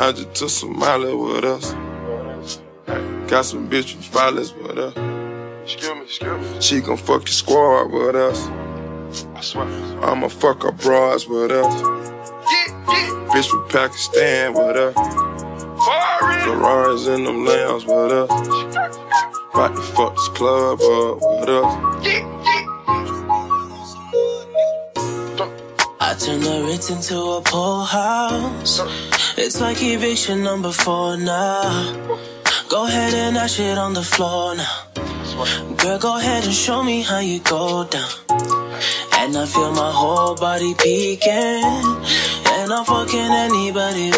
I just took some Molly with us. Got some bitch from Follies with us. Excuse me, excuse me. She gon' fuck your squad with us. I swear. I'ma fuck her bras with us. Bitch from Pakistan with us. Ferraris in them lambs with us. About to fuck this club up with us. Turn the Ritz into a pool house. It's like eviction number four now. Go ahead and dash it on the floor now. Girl, go ahead and show me how you go down. And I feel my whole body peaking. And I'm fucking anybody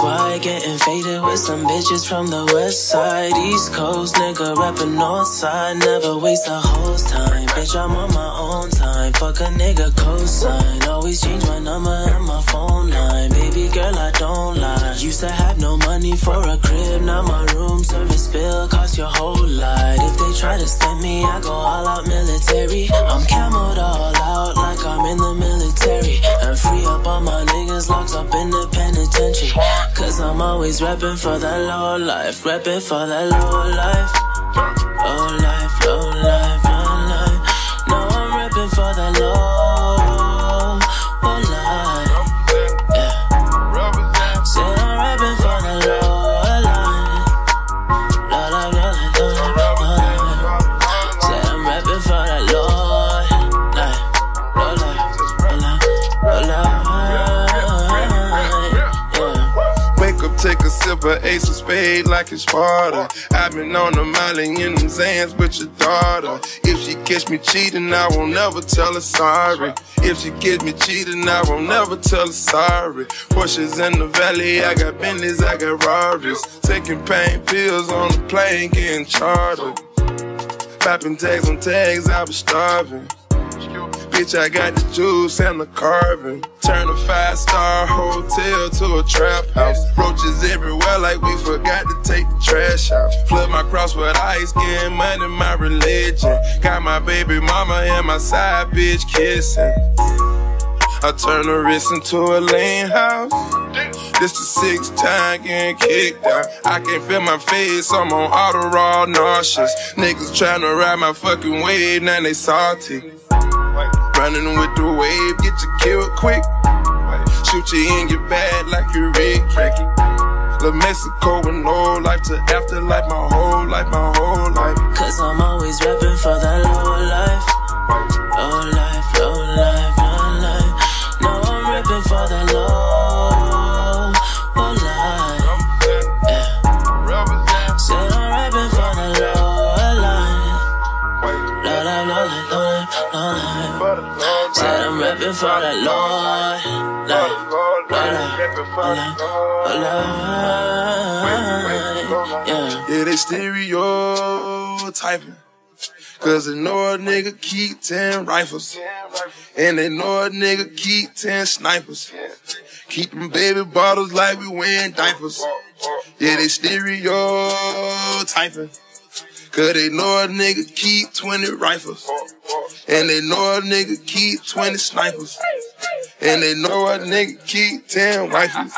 wide. Getting faded with some bitches from the west side. East coast, nigga rapping north side. Never waste a host time. Bitch, I'm on my own time. Fuck a nigga cosign. Always change my number and my phone line. Baby girl, I don't lie. Used to have no money for a crib. Now my room service bill cost your whole lot. If they try to stem me, I go all out military. I'm camoed all out like I'm in the military. Always repping for that low life. Repping for that low life. Take a sip of Ace of Spade like it's Sparta. I've been on the Molly in them Xans with your daughter. If she catch me cheating, I won't never tell her sorry. If she catch me cheating, I won't never tell her sorry. Porsches in the valley, I got Bentleys, I got Rarries. Taking pain pills on the plane, getting chartered. Popping tags on tags, I was starving. Bitch, I got the juice and the carving. Turn a five star hotel to a trap house. Roaches everywhere, like we forgot to take the trash out. Flood my cross with ice, getting money, my religion. Got my baby mama and my side bitch kissing. I turn the wrist into a lean house. This the sixth time getting kicked out. I can't feel my face, I'm on auto raw nauseous. Niggas tryna ride my fucking wave, now they salty. Running with the wave, get you killed quick. Shoot you in your bag like you Rick Ricky. Mexico with no life to afterlife, my whole life, my whole life. Cause I'm always repping for the low Said I'm repping for that low life. Low life, low life, low life. Yeah. Yeah, they stereotyping. Cause they know a nigga keep 10 rifles. And they know a nigga keep 10 snipers. Keep them baby bottles like we wearing diapers. Yeah, they stereotyping. Cause they know a nigga keep 20 rifles. And they know a nigga keep 20 snipers. And they know a nigga keep 10 rifles.